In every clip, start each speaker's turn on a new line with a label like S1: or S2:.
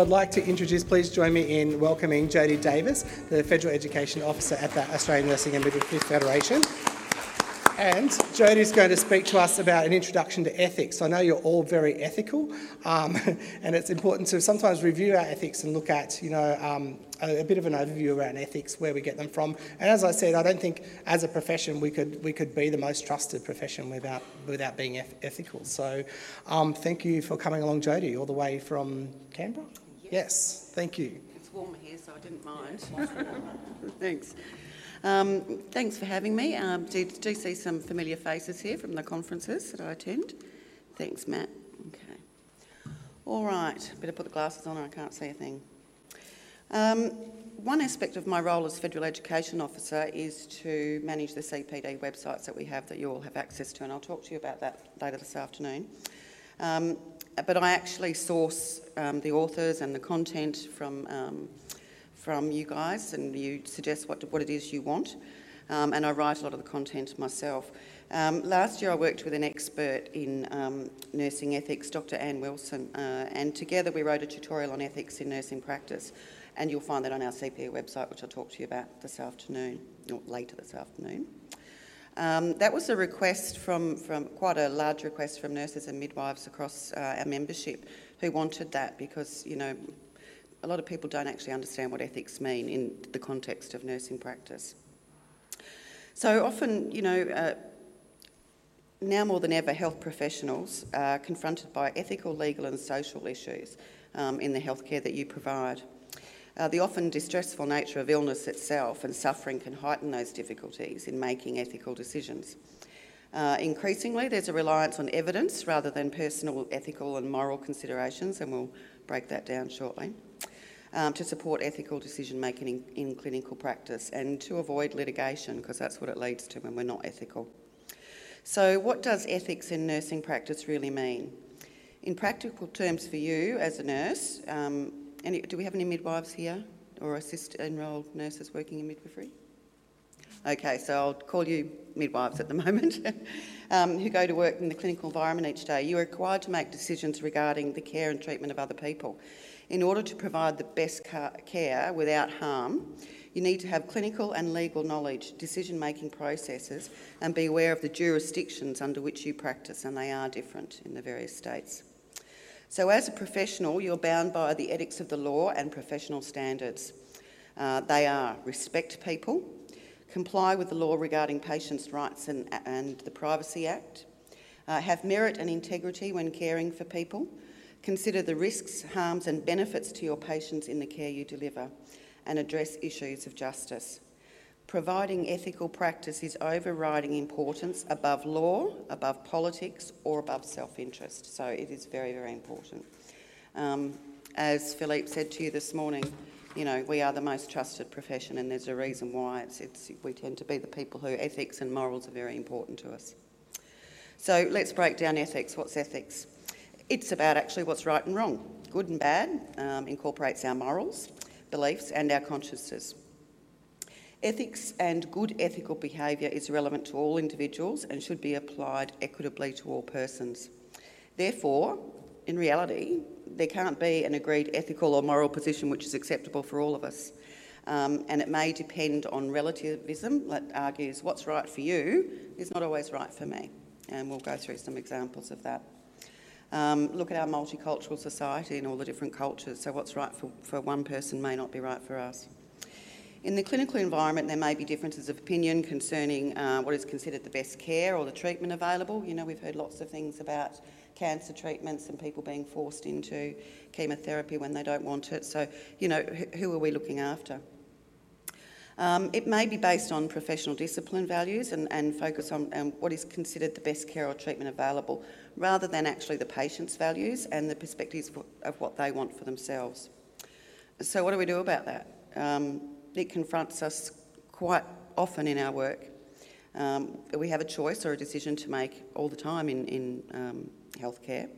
S1: I'd like to introduce, please join me in welcoming Jodie Davis, the Federal Education Officer at the Australian Nursing and Midwifery Federation. And Jodie's going to speak to us about an introduction to ethics. I know you're all very ethical, um, and it's important to sometimes review our ethics and look at, you know, um, a, a, bit of an overview around ethics, where we get them from. And as I said, I don't think as a profession we could we could be the most trusted profession without without being ethical. So, um, thank you for coming along, Jodie, all the way from Canberra. Yes, thank you.
S2: It's warm here, so I didn't mind. Thanks. Um, thanks for having me. Um, do, do see some familiar faces here from the conferences that I attend. Thanks, Matt. Okay. All right, better put the glasses on I can't see a thing. Um, one aspect of my role as Federal Education Officer is to manage the CPD websites that we have that you all have access to, and I'll talk to you about that later this afternoon. Um, but I actually source um, the authors and the content from um, from you guys and you suggest what, what it is you want. Um, and I write a lot of the content myself. Um, last year I worked with an expert in um, nursing ethics, Dr Anne Wilson, uh, and together we wrote a tutorial on ethics in nursing practice. And you'll find that on our CPD website, which I'll talk to you about this afternoon, or later this afternoon. Um, that was a request from, from quite a large request from nurses and midwives across uh, our membership who wanted that because, you know, a lot of people don't actually understand what ethics mean in the context of nursing practice. So often, you know, uh, now more than ever, health professionals are confronted by ethical, legal, and social issues um, in the healthcare that you provide. Uh, the often distressful nature of illness itself and suffering can heighten those difficulties in making ethical decisions. Uh, increasingly, there's a reliance on evidence rather than personal ethical and moral considerations, and we'll break that down shortly um, to support ethical decision making in, in clinical practice and to avoid litigation because that's what it leads to when we're not ethical. So, what does ethics in nursing practice really mean? In practical terms for you as a nurse, um, any, do we have any midwives here or assist enrolled nurses working in midwifery? Okay, so I'll call you midwives at the moment um, who go to work in the clinical environment each day. You are required to make decisions regarding the care and treatment of other people in order to provide the best care without harm, you need to have clinical and legal knowledge, decision making processes, and be aware of the jurisdictions under which you practice, and they are different in the various states. So, as a professional, you're bound by the ethics of the law and professional standards. Uh, they are respect people, comply with the law regarding patients' rights and, and the Privacy Act, uh, have merit and integrity when caring for people, Consider the risks, harms, and benefits to your patients in the care you deliver and address issues of justice. Providing ethical practice is overriding importance above law, above politics, or above self interest. So it is very, very important. Um, as Philippe said to you this morning, you know, we are the most trusted profession, and there's a reason why. It's, it's, we tend to be the people who ethics and morals are very important to us. So let's break down ethics. What's ethics? It's about actually what's right and wrong, good and bad, um, incorporates our morals, beliefs, and our consciences. Ethics and good ethical behaviour is relevant to all individuals and should be applied equitably to all persons. Therefore, in reality, there can't be an agreed ethical or moral position which is acceptable for all of us. Um, and it may depend on relativism that argues what's right for you is not always right for me. And we'll go through some examples of that. Um, look at our multicultural society and all the different cultures, so what's right for, for one person may not be right for us. In the clinical environment, there may be differences of opinion concerning uh, what is considered the best care or the treatment available. You know, we've heard lots of things about cancer treatments and people being forced into chemotherapy when they don't want it. So, you know, who are we looking after? Um, it may be based on professional discipline values and, and focus on um, what is considered the best care or treatment available, rather than actually the patient's values and the perspectives of what they want for themselves. So, what do we do about that? Um, it confronts us quite often in our work. Um, we have a choice or a decision to make all the time in, in um, healthcare.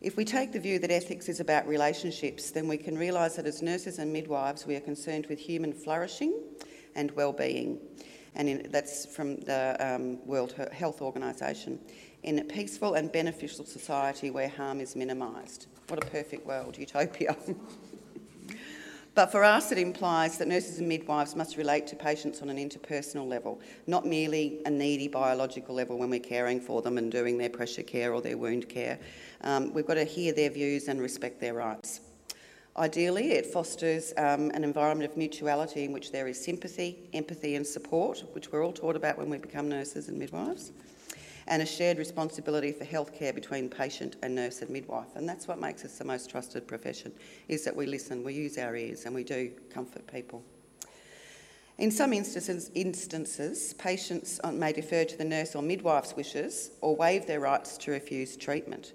S2: If we take the view that ethics is about relationships, then we can realise that as nurses and midwives, we are concerned with human flourishing and well-being. and in, that's from the um, World Health Organisation, in a peaceful and beneficial society where harm is minimised. What a perfect world, utopia. But for us, it implies that nurses and midwives must relate to patients on an interpersonal level, not merely a needy biological level when we're caring for them and doing their pressure care or their wound care. Um, we've got to hear their views and respect their rights. Ideally, it fosters um, an environment of mutuality in which there is sympathy, empathy, and support, which we're all taught about when we become nurses and midwives and a shared responsibility for healthcare between patient and nurse and midwife. And that's what makes us the most trusted profession, is that we listen, we use our ears, and we do comfort people. In some instances, instances, patients may defer to the nurse or midwife's wishes or waive their rights to refuse treatment.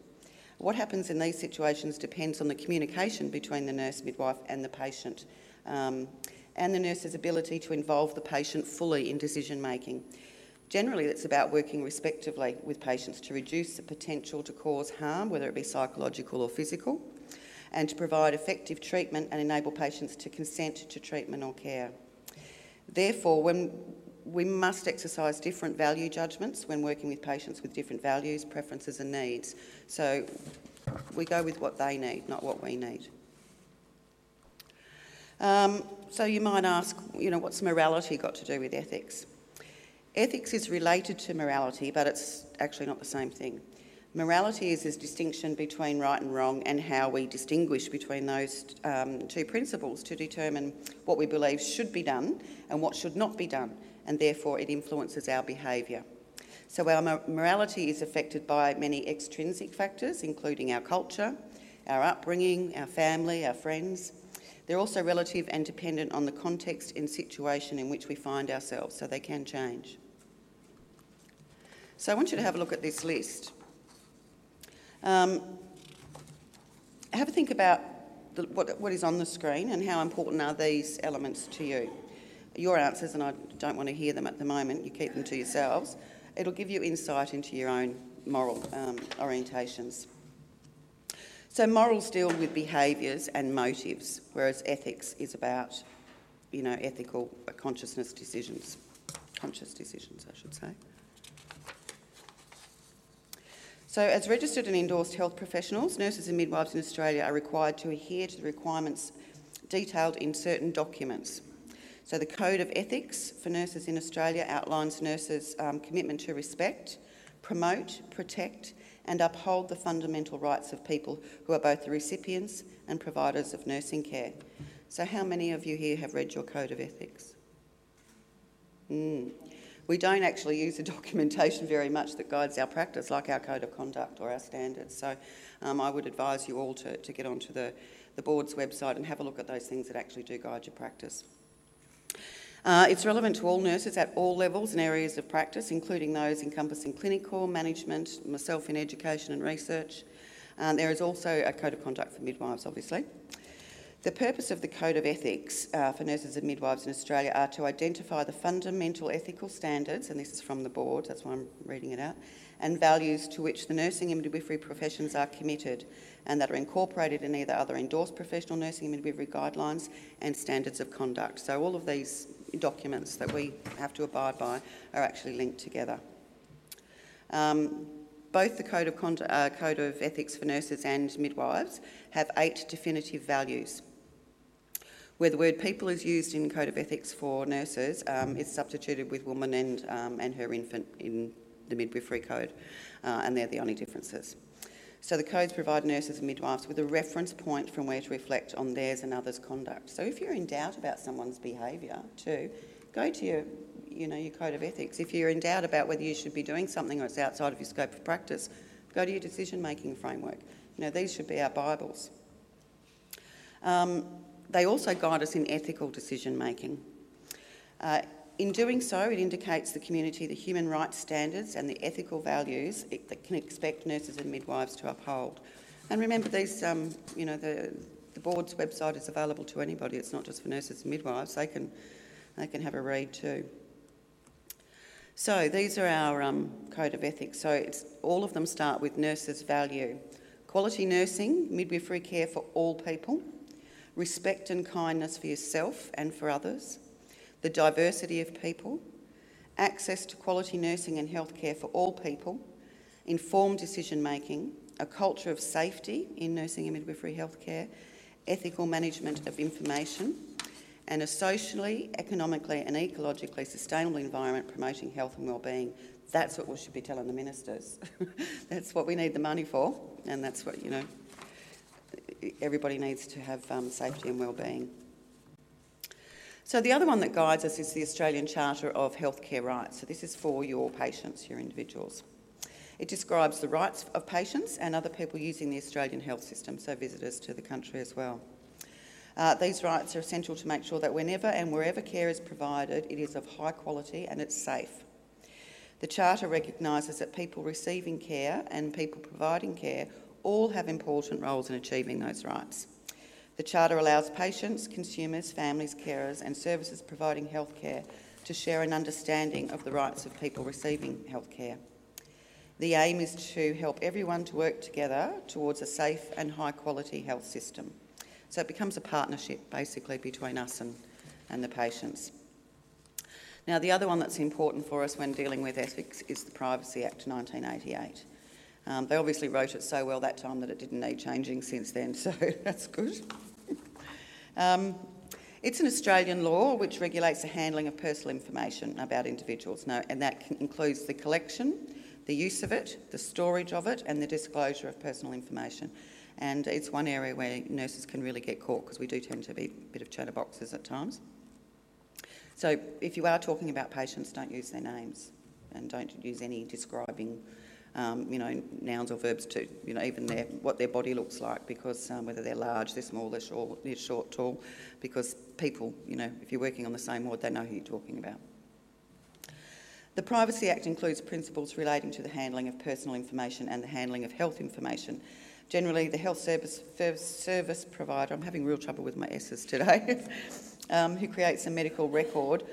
S2: What happens in these situations depends on the communication between the nurse, midwife, and the patient, um, and the nurse's ability to involve the patient fully in decision making. Generally, it's about working respectively with patients to reduce the potential to cause harm, whether it be psychological or physical, and to provide effective treatment and enable patients to consent to treatment or care. Therefore, when we must exercise different value judgments when working with patients with different values, preferences, and needs. So we go with what they need, not what we need. Um, so you might ask, you know, what's morality got to do with ethics? Ethics is related to morality, but it's actually not the same thing. Morality is this distinction between right and wrong and how we distinguish between those um, two principles to determine what we believe should be done and what should not be done, and therefore it influences our behaviour. So, our morality is affected by many extrinsic factors, including our culture, our upbringing, our family, our friends. They're also relative and dependent on the context and situation in which we find ourselves, so they can change. So I want you to have a look at this list. Um, have a think about the, what, what is on the screen and how important are these elements to you. Your answers, and I don't want to hear them at the moment, you keep them to yourselves. It'll give you insight into your own moral um, orientations. So morals deal with behaviours and motives, whereas ethics is about, you know, ethical consciousness decisions, conscious decisions, I should say. So, as registered and endorsed health professionals, nurses and midwives in Australia are required to adhere to the requirements detailed in certain documents. So, the Code of Ethics for Nurses in Australia outlines nurses' um, commitment to respect, promote, protect, and uphold the fundamental rights of people who are both the recipients and providers of nursing care. So, how many of you here have read your Code of Ethics? Mm. We don't actually use the documentation very much that guides our practice, like our code of conduct or our standards. So um, I would advise you all to, to get onto the, the board's website and have a look at those things that actually do guide your practice. Uh, it's relevant to all nurses at all levels and areas of practice, including those encompassing clinical, management, myself in education and research. Um, there is also a code of conduct for midwives, obviously. The purpose of the Code of Ethics uh, for nurses and midwives in Australia are to identify the fundamental ethical standards, and this is from the board, that's why I'm reading it out, and values to which the nursing and midwifery professions are committed and that are incorporated in either other endorsed professional nursing and midwifery guidelines and standards of conduct. So all of these documents that we have to abide by are actually linked together. Um, both the Code of, uh, Code of Ethics for Nurses and Midwives have eight definitive values where the word people is used in Code of Ethics for nurses, um, it's substituted with woman and, um, and her infant in the midwifery code, uh, and they're the only differences. So the codes provide nurses and midwives with a reference point from where to reflect on theirs and others' conduct. So if you're in doubt about someone's behaviour, too, go to your, you know, your code of ethics. If you're in doubt about whether you should be doing something or it's outside of your scope of practice, go to your decision-making framework. You know, these should be our Bibles. Um, they also guide us in ethical decision making. Uh, in doing so, it indicates the community the human rights standards and the ethical values it, that can expect nurses and midwives to uphold. And remember, these, um, you know, the, the board's website is available to anybody. It's not just for nurses and midwives. They can, they can have a read too. So these are our um, code of ethics. So it's, all of them start with nurses' value. Quality nursing, midwifery care for all people, respect and kindness for yourself and for others, the diversity of people, access to quality nursing and healthcare for all people, informed decision making, a culture of safety in nursing and midwifery healthcare, ethical management of information, and a socially, economically, and ecologically sustainable environment promoting health and well-being. That's what we should be telling the ministers. that's what we need the money for, and that's what you know. Everybody needs to have um, safety and well-being. So the other one that guides us is the Australian Charter of Healthcare Rights. So this is for your patients, your individuals. It describes the rights of patients and other people using the Australian health system, so visitors to the country as well. Uh, these rights are essential to make sure that whenever and wherever care is provided, it is of high quality and it's safe. The Charter recognises that people receiving care and people providing care all have important roles in achieving those rights. The Charter allows patients, consumers, families, carers, and services providing healthcare to share an understanding of the rights of people receiving healthcare. The aim is to help everyone to work together towards a safe and high quality health system. So it becomes a partnership basically between us and, and the patients. Now, the other one that's important for us when dealing with ethics is the Privacy Act 1988. Um, they obviously wrote it so well that time that it didn't need changing since then, so that's good. um, it's an Australian law which regulates the handling of personal information about individuals, no, and that includes the collection, the use of it, the storage of it, and the disclosure of personal information. And it's one area where nurses can really get caught because we do tend to be a bit of chatterboxes at times. So if you are talking about patients, don't use their names and don't use any describing, um, you know, nouns or verbs to, you know, even their, what their body looks like because um, whether they're large, they're small, they're short, they're short, tall, because people, you know, if you're working on the same ward, they know who you're talking about. The Privacy Act includes principles relating to the handling of personal information and the handling of health information. Generally, the health service, service provider, I'm having real trouble with my S's today, um, who creates a medical record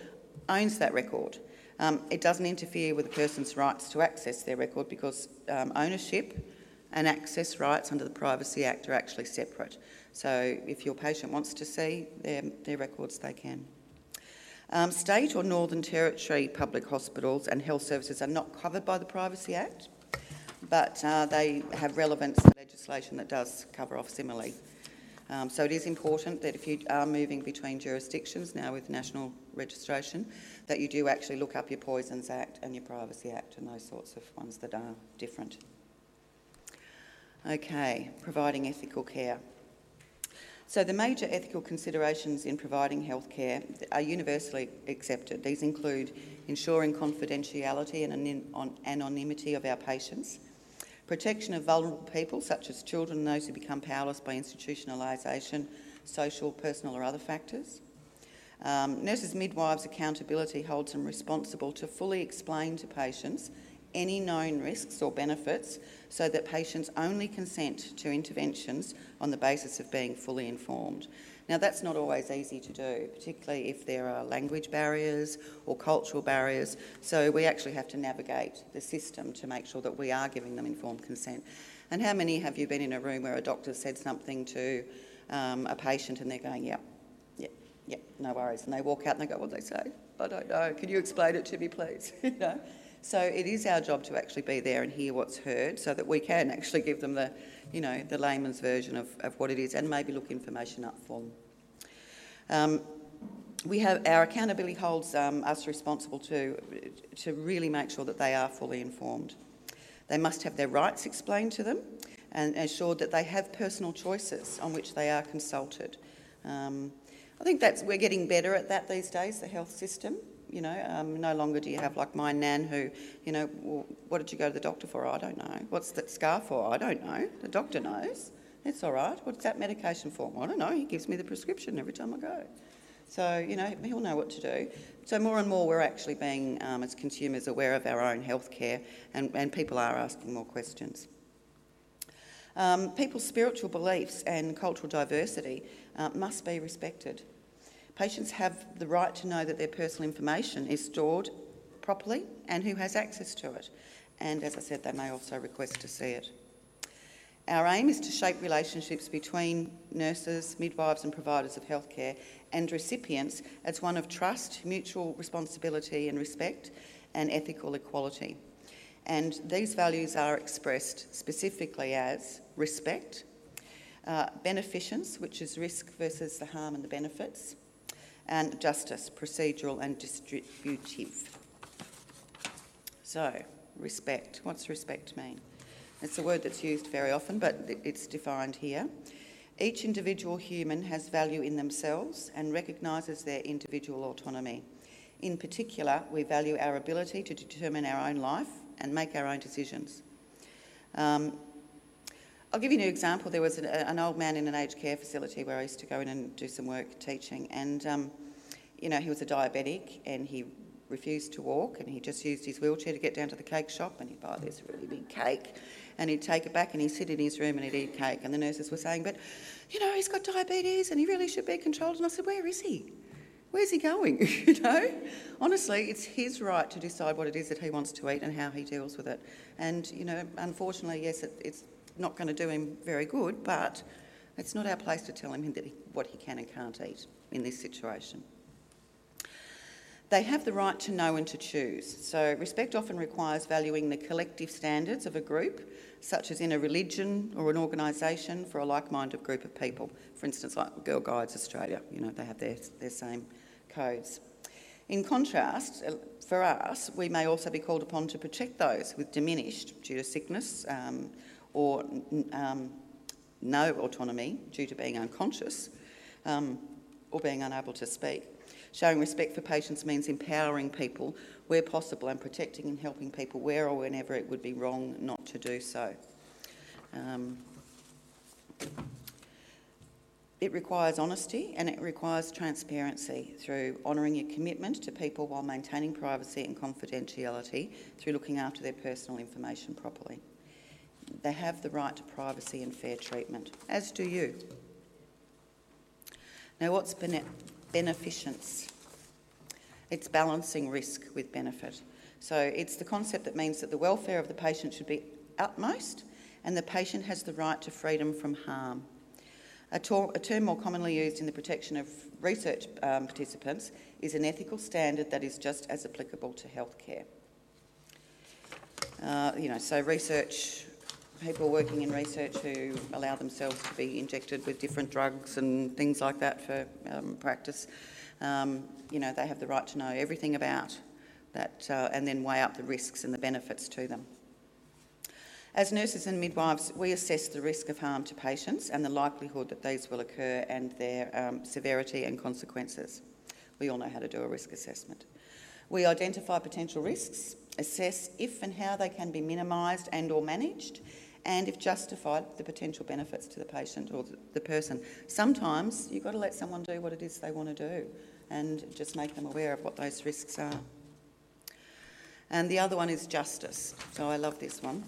S2: owns that record. Um, it doesn't interfere with a person's rights to access their record because um, ownership and access rights under the Privacy Act are actually separate. So if your patient wants to see their, their records, they can. Um, state or Northern Territory public hospitals and health services are not covered by the Privacy Act, but uh, they have relevance to legislation that does cover off similarly. Um, so it is important that if you are moving between jurisdictions now with national registration, that you do actually look up your Poisons Act and your Privacy Act and those sorts of ones that are different. Okay, providing ethical care. So the major ethical considerations in providing healthcare are universally accepted. These include ensuring confidentiality and anonymity of our patients, protection of vulnerable people such as children and those who become powerless by institutionalisation, social, personal or other factors. Um, nurses midwives accountability holds them responsible to fully explain to patients any known risks or benefits so that patients only consent to interventions on the basis of being fully informed. Now, that's not always easy to do, particularly if there are language barriers or cultural barriers. So, we actually have to navigate the system to make sure that we are giving them informed consent. And how many have you been in a room where a doctor said something to um, a patient and they're going, yep, yep, yep, no worries. And they walk out and they go, what did they say? I don't know. Can you explain it to me, please? you know? So it is our job to actually be there and hear what's heard so that we can actually give them the, you know, the layman's version of, of what it is and maybe look information up for them. Um, we have our accountability holds um, us responsible to, to really make sure that they are fully informed. They must have their rights explained to them and assured that they have personal choices on which they are consulted. Um, I think that's we're getting better at that these days, the health system. You know, um, no longer do you have like my nan who, you know, well, what did you go to the doctor for? I don't know. What's that scar for? I don't know. The doctor knows. It's all right. What's that medication for? I don't know. He gives me the prescription every time I go. So, you know, he'll know what to do. So, more and more, we're actually being, um, as consumers, aware of our own health care, and, and people are asking more questions. Um, people's spiritual beliefs and cultural diversity uh, must be respected. Patients have the right to know that their personal information is stored properly and who has access to it. And as I said, they may also request to see it. Our aim is to shape relationships between nurses, midwives, and providers of healthcare and recipients as one of trust, mutual responsibility and respect, and ethical equality. And these values are expressed specifically as respect, uh, beneficence, which is risk versus the harm and the benefits, and justice, procedural and distributive. So, respect. What's respect mean? It's a word that's used very often, but it's defined here. Each individual human has value in themselves and recognises their individual autonomy. In particular, we value our ability to determine our own life and make our own decisions. Um, I'll give you an example. There was an, an, old man in an aged care facility where I used to go in and do some work teaching, and um, you know he was a diabetic and he refused to walk, and he just used his wheelchair to get down to the cake shop, and he'd buy this really big cake, and he'd take it back and he'd sit in his room and he'd eat cake, and the nurses were saying, "But you know he's got diabetes and he really should be controlled," and I said, "Where is he?" Where's he going? you know? Honestly, it's his right to decide what it is that he wants to eat and how he deals with it. And, you know, unfortunately, yes, it, it's not going to do him very good, but it's not our place to tell him that he, what he can and can't eat in this situation. They have the right to know and to choose. So, respect often requires valuing the collective standards of a group, such as in a religion or an organisation for a like minded group of people. For instance, like Girl Guides Australia, you know, they have their, their same codes. In contrast, uh, for us, we may also be called upon to protect those with diminished due to sickness um, or um, no autonomy due to being unconscious um, or being unable to speak. Showing respect for patients means empowering people where possible and protecting and helping people where or whenever it would be wrong not to do so. Um, it requires honesty and it requires transparency through honouring your commitment to people while maintaining privacy and confidentiality through looking after their personal information properly. They have the right to privacy and fair treatment, as do you. Now, what's bene- beneficence? It's balancing risk with benefit. So, it's the concept that means that the welfare of the patient should be utmost and the patient has the right to freedom from harm. A, a term more commonly used in the protection of research um, participants is an ethical standard that is just as applicable to healthcare. Uh, you know, so research people working in research who allow themselves to be injected with different drugs and things like that for um, practice. Um, you know, they have the right to know everything about that uh, and then weigh up the risks and the benefits to them. As nurses and midwives, we assess the risk of harm to patients and the likelihood that these will occur and their um, severity and consequences. We all know how to do a risk assessment. We identify potential risks, assess if and how they can be minimised and or managed, and if justified, the potential benefits to the patient or the person. Sometimes you've got to let someone do what it is they want to do and just make them aware of what those risks are. And the other one is justice. So I love this one.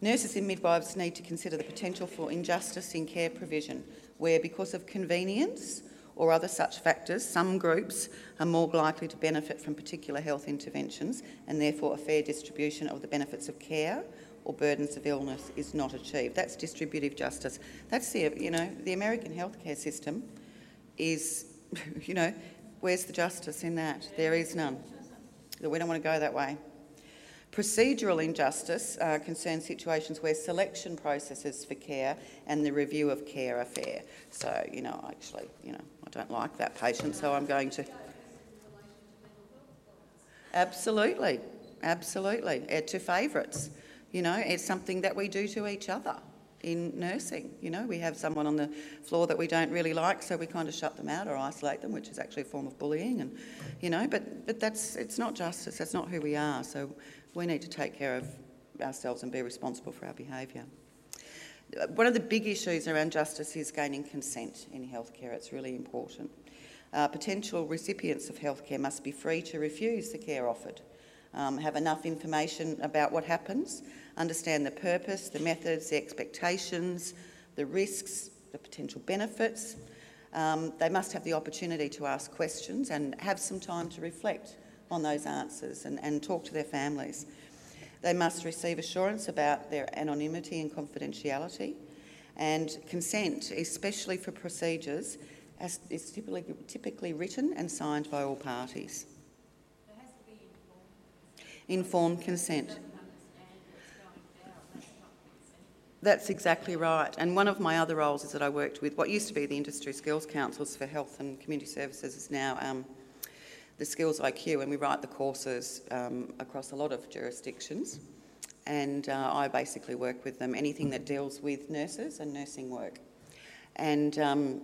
S2: Nurses and midwives need to consider the potential for injustice in care provision, where because of convenience or other such factors, some groups are more likely to benefit from particular health interventions and therefore a fair distribution of the benefits of care or burdens of illness is not achieved. That's distributive justice. That's the, you know, the American healthcare system is, you know, where's the justice in that? There is none. We don't want to go that way. Procedural injustice uh, concerns situations where selection processes for care and the review of care are fair. So, you know, actually, you know, I don't like that patient, so I'm going to. Absolutely, absolutely. Uh, to favourites. You know, it's something that we do to each other in nursing. You know, we have someone on the floor that we don't really like, so we kind of shut them out or isolate them, which is actually a form of bullying. And you know, but but that's it's not justice. That's not who we are. So we need to take care of ourselves and be responsible for our behaviour. One of the big issues around justice is gaining consent in healthcare. It's really important. Uh, potential recipients of healthcare must be free to refuse the care offered um, have enough information about what happens, understand the purpose, the methods, the expectations, the risks, the potential benefits. Um, they must have the opportunity to ask questions and have some time to reflect on those answers and, and talk to their families. They must receive assurance about their anonymity and confidentiality, and consent, especially for procedures, as is typically, typically written and signed by all parties. Informed consent. That's exactly right. And one of my other roles is that I worked with what used to be the Industry Skills Councils for Health and Community Services is now um, the Skills IQ, and we write the courses um, across a lot of jurisdictions. And uh, I basically work with them, anything that deals with nurses and nursing work. And um,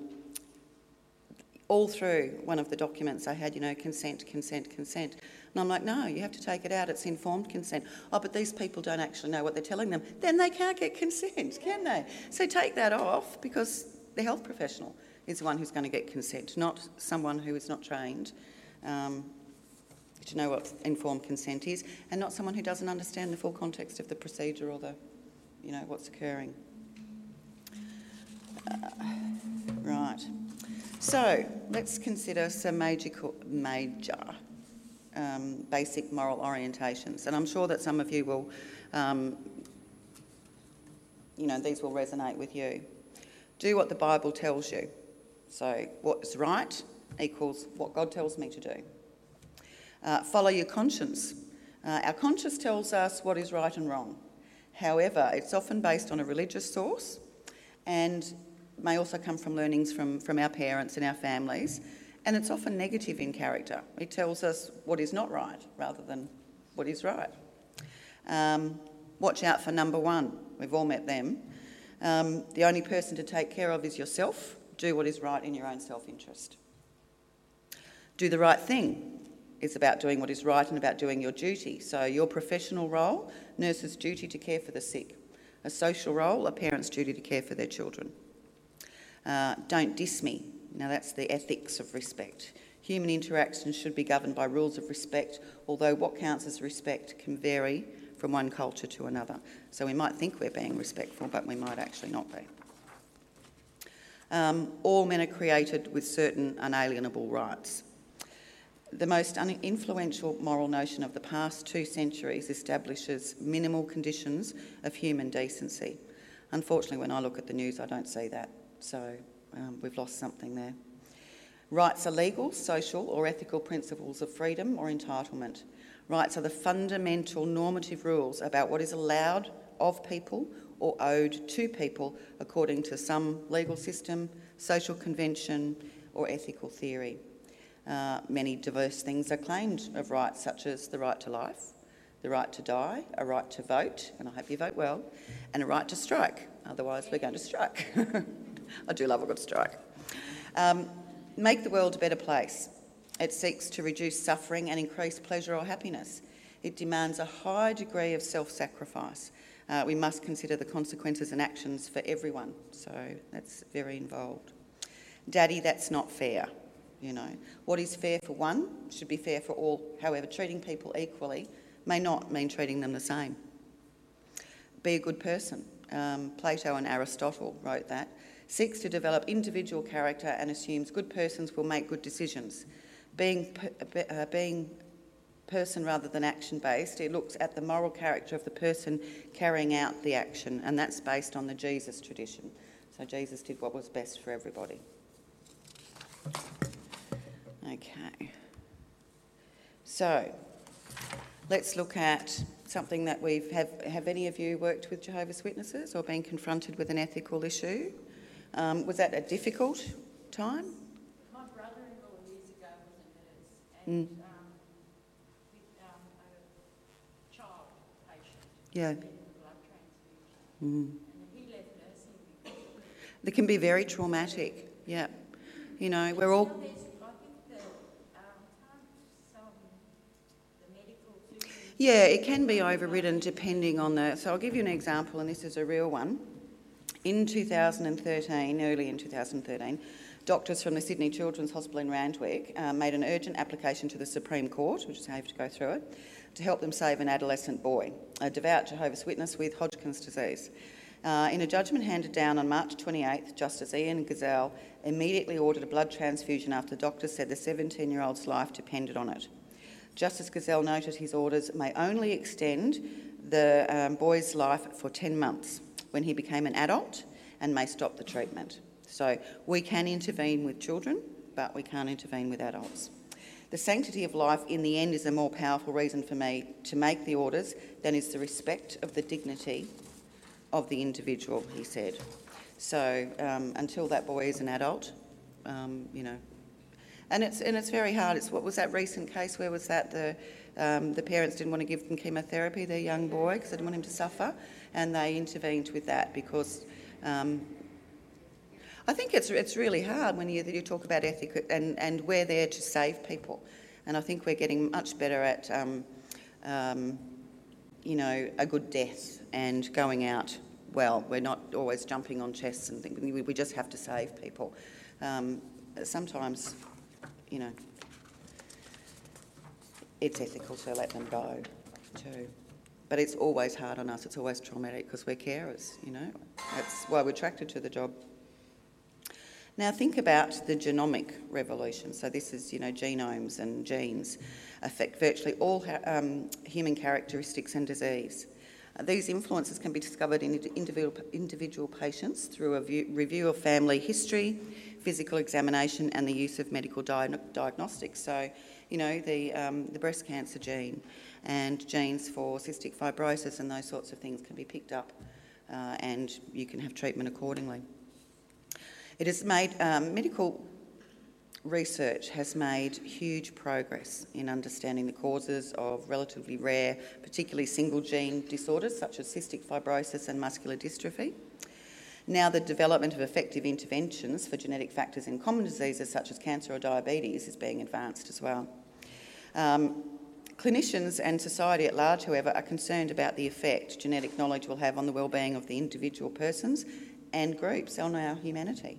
S2: all through one of the documents I had, you know, consent, consent, consent. And I'm like, no, you have to take it out. It's informed consent. Oh, but these people don't actually know what they're telling them. Then they can't get consent, can they? So take that off because the health professional is the one who's going to get consent, not someone who is not trained um, to know what informed consent is, and not someone who doesn't understand the full context of the procedure or the, you know, what's occurring. Uh, right. So let's consider some major, major um, basic moral orientations. And I'm sure that some of you will, um, you know, these will resonate with you. Do what the Bible tells you. So, what's right equals what God tells me to do. Uh, follow your conscience. Uh, our conscience tells us what is right and wrong. However, it's often based on a religious source and may also come from learnings from, from our parents and our families and it's often negative in character. It tells us what is not right rather than what is right. Um, watch out for number one. We've all met them. Um, the only person to take care of is yourself. Do what is right in your own self interest. Do the right thing is about doing what is right and about doing your duty. So, your professional role, nurse's duty to care for the sick. A social role, a parent's duty to care for their children. Uh, don't diss me. Now, that's the ethics of respect. Human interactions should be governed by rules of respect, although what counts as respect can vary from one culture to another. So we might think we're being respectful, but we might actually not be. Um, all men are created with certain unalienable rights. The most influential moral notion of the past two centuries establishes minimal conditions of human decency. Unfortunately, when I look at the news, I don't see that. So um, we've lost something there. Rights are legal, social, or ethical principles of freedom or entitlement. Rights are the fundamental normative rules about what is allowed of people or owed to people according to some legal system, social convention, or ethical theory. Uh, many diverse things are claimed of rights, such as the right to life, the right to die, a right to vote, and I hope you vote well, and a right to strike. Otherwise, we're going to strike. I do love a good strike. Um, make the world a better place. It seeks to reduce suffering and increase pleasure or happiness. It demands a high degree of self sacrifice. Uh, we must consider the consequences and actions for everyone, so that's very involved. Daddy, that's not fair. You know, what is fair for one should be fair for all. However, treating people equally may not mean treating them the same. Be a good person. Um, Plato and Aristotle wrote that seeks to develop individual character and assumes good persons will make good decisions. Being, uh, being person rather than action based, it looks at the moral character of the person carrying out the action, and that's based on the Jesus tradition. So Jesus did what was best for everybody. Okay. So let's look at something that we've have have any of you worked with Jehovah's Witnesses or been confronted with an ethical issue? Um, was that a difficult time?
S3: My brother-in-law years ago was a nurse and mm. um, with um, a child patient.
S2: Yeah.
S3: Blood transfusion. Mm. And he left nursing.
S2: They can be very traumatic. Yeah. You know, we're all. Yeah, it can be overridden depending on the. So I'll give you an example, and this is a real one. In 2013, early in 2013, doctors from the Sydney Children's Hospital in Randwick uh, made an urgent application to the Supreme Court, which is how you have to go through it, to help them save an adolescent boy, a devout Jehovah's Witness with Hodgkin's disease. Uh, in a judgment handed down on March 28th, Justice Ian Gzell immediately ordered a blood transfusion after doctors said the 17 year old's life depended on it. Justice Gzell noted his orders may only extend the um, boy's life for 10 months when he became an adult and may stop the treatment. So we can intervene with children, but we can't intervene with adults. The sanctity of life in the end is a more powerful reason for me to make the orders than is the respect of the dignity of the individual, he said. So um, until that boy is an adult, um, you know, and it's and it's very hard. It's what was that recent case? Where was that the um, the parents didn't want to give them chemotherapy, their young boy, because they didn't want him to suffer, and they intervened with that because. Um, I think it's it's really hard when you you talk about ethic and and we're there to save people, and I think we're getting much better at um, um, you know a good death and going out well. We're not always jumping on chests and things. We, we just have to save people. Um, sometimes, you know, it's ethical to let them go too. But it's always hard on us. It's always traumatic because we're carers. You know, that's why we're attracted to the job. Now think about the genomic revolution. So this is, you know, genomes and genes affect virtually all um, human characteristics and disease. These influences can be discovered in individual, individual patients through a view, review of family history, physical examination, and the use of medical diagnostics. So, you know, the, um, the breast cancer gene and genes for cystic fibrosis and those sorts of things can be picked up, uh, and you can have treatment accordingly. It has made um, medical research has made huge progress in understanding the causes of relatively rare, particularly single gene disorders such as cystic fibrosis and muscular dystrophy. Now, the development of effective interventions for genetic factors in common diseases such as cancer or diabetes is being advanced as well. Um, clinicians and society at large, however, are concerned about the effect genetic knowledge will have on the well-being of the individual persons and groups on our humanity.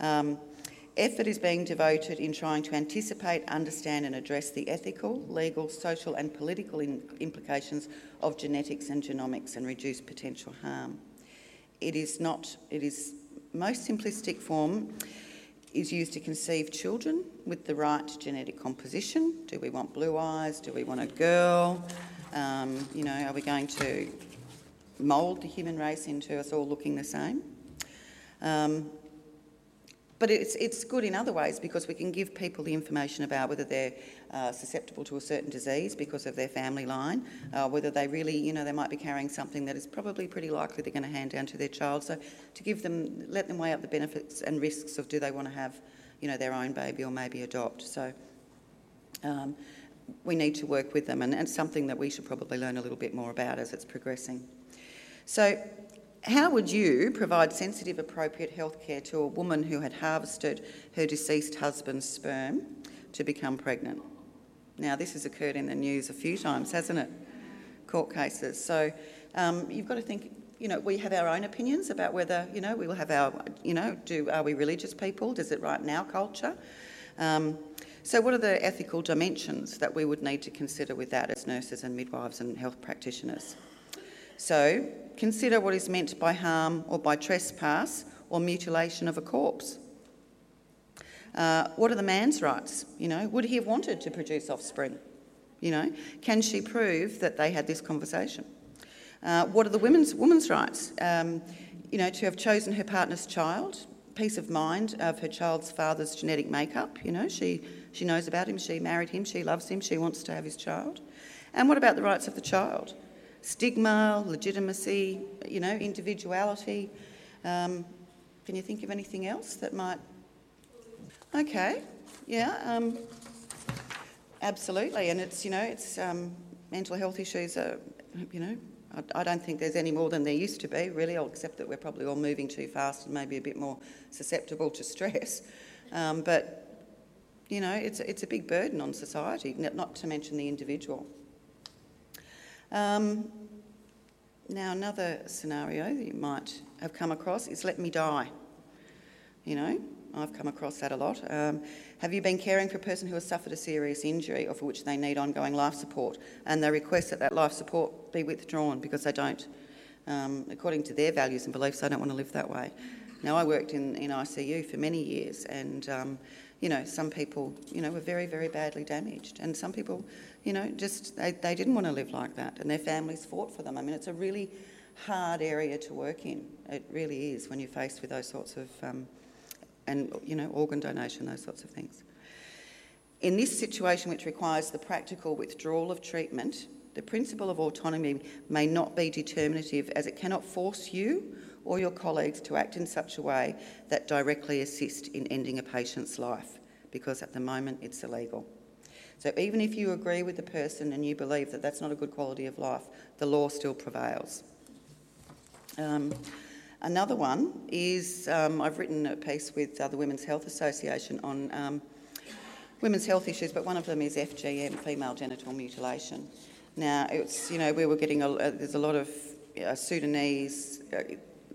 S2: Um, effort is being devoted in trying to anticipate, understand, and address the ethical, legal, social, and political implications of genetics and genomics and reduce potential harm. It is not, it is most simplistic form is used to conceive children with the right genetic composition. Do we want blue eyes? Do we want a girl? Um, you know, are we going to mould the human race into us all looking the same? Um, but it's, it's good in other ways because we can give people the information about whether they're uh, susceptible to a certain disease because of their family line, uh, whether they really, you know, they might be carrying something that is probably pretty likely they're going to hand down to their child. So to give them, let them weigh up the benefits and risks of do they want to have, you know, their own baby or maybe adopt. So um, we need to work with them and, and something that we should probably learn a little bit more about as it's progressing. So how would you provide sensitive, appropriate healthcare to a woman who had harvested her deceased husband's sperm to become pregnant? Now, this has occurred in the news a few times, hasn't it? Court cases. So um, you've got to think. You know, we have our own opinions about whether you know we will have our. You know, do are we religious people? Does it right now culture? Um, so, what are the ethical dimensions that we would need to consider with that as nurses and midwives and health practitioners? So, consider what is meant by harm or by trespass or mutilation of a corpse. Uh, what are the man's rights? You know, would he have wanted to produce offspring? You know, can she prove that they had this conversation? Uh, what are the women's woman's rights? Um, you know, to have chosen her partner's child, peace of mind of her child's father's genetic makeup. You know, she she knows about him, she married him, she loves him, she wants to have his child. And what about the rights of the child? Stigma, legitimacy, you know, individuality. Um, can you think of anything else that might? Okay, yeah, um, absolutely. And it's, you know, it's um, mental health issues are, you know, I, I don't think there's any more than there used to be, really, except that we're probably all moving too fast and maybe a bit more susceptible to stress. Um, but you know, it's, it's a big burden on society, not to mention the individual. Um, now, another scenario that you might have come across is let me die. You know, I've come across that a lot. Um, have you been caring for a person who has suffered a serious injury or for which they need ongoing life support and they request that that life support be withdrawn because they don't, um, according to their values and beliefs, they don't want to live that way? Now, I worked in, in ICU for many years and, um, you know, some people, you know, were very, very badly damaged. And some people, you know, just, they, they didn't want to live like that. And their families fought for them. I mean, it's a really hard area to work in. It really is when you're faced with those sorts of, um, and, you know, organ donation, those sorts of things. In this situation, which requires the practical withdrawal of treatment, the principle of autonomy may not be determinative as it cannot force you or your colleagues to act in such a way that directly assist in ending a patient's life, because at the moment it's illegal. So even if you agree with the person and you believe that that's not a good quality of life, the law still prevails. Um, another one is um, I've written a piece with uh, the Women's Health Association on um, women's health issues, but one of them is FGM, female genital mutilation. Now, it's, you know, we were getting, a, uh, there's a lot of uh, Sudanese uh,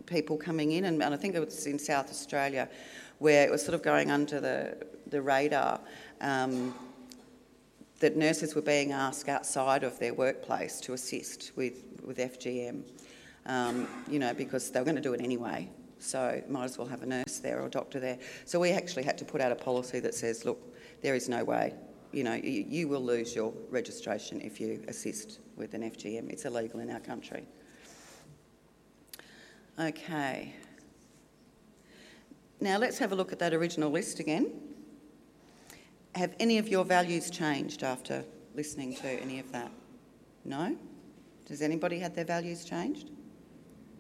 S2: people coming in, and, and I think it was in South Australia where it was sort of going under the, the radar um, that nurses were being asked outside of their workplace to assist with, with FGM, um, you know, because they were going to do it anyway. So might as well have a nurse there or a doctor there. So we actually had to put out a policy that says, look, there is no way. You know, you, you will lose your registration if you assist with an FGM. It's illegal in our country. Okay. Now let's have a look at that original list again. Have any of your values changed after listening to any of that? No? Does anybody have their values changed?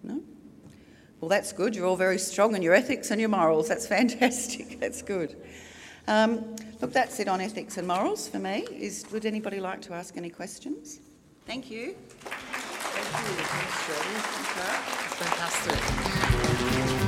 S2: No? Well, that's good. You're all very strong in your ethics and your morals. That's fantastic. That's good. Um, look, that's it on ethics and morals for me. Is, would anybody like to ask any questions? Thank you.
S1: Thank you. Thanks, Jodie. Fantastic.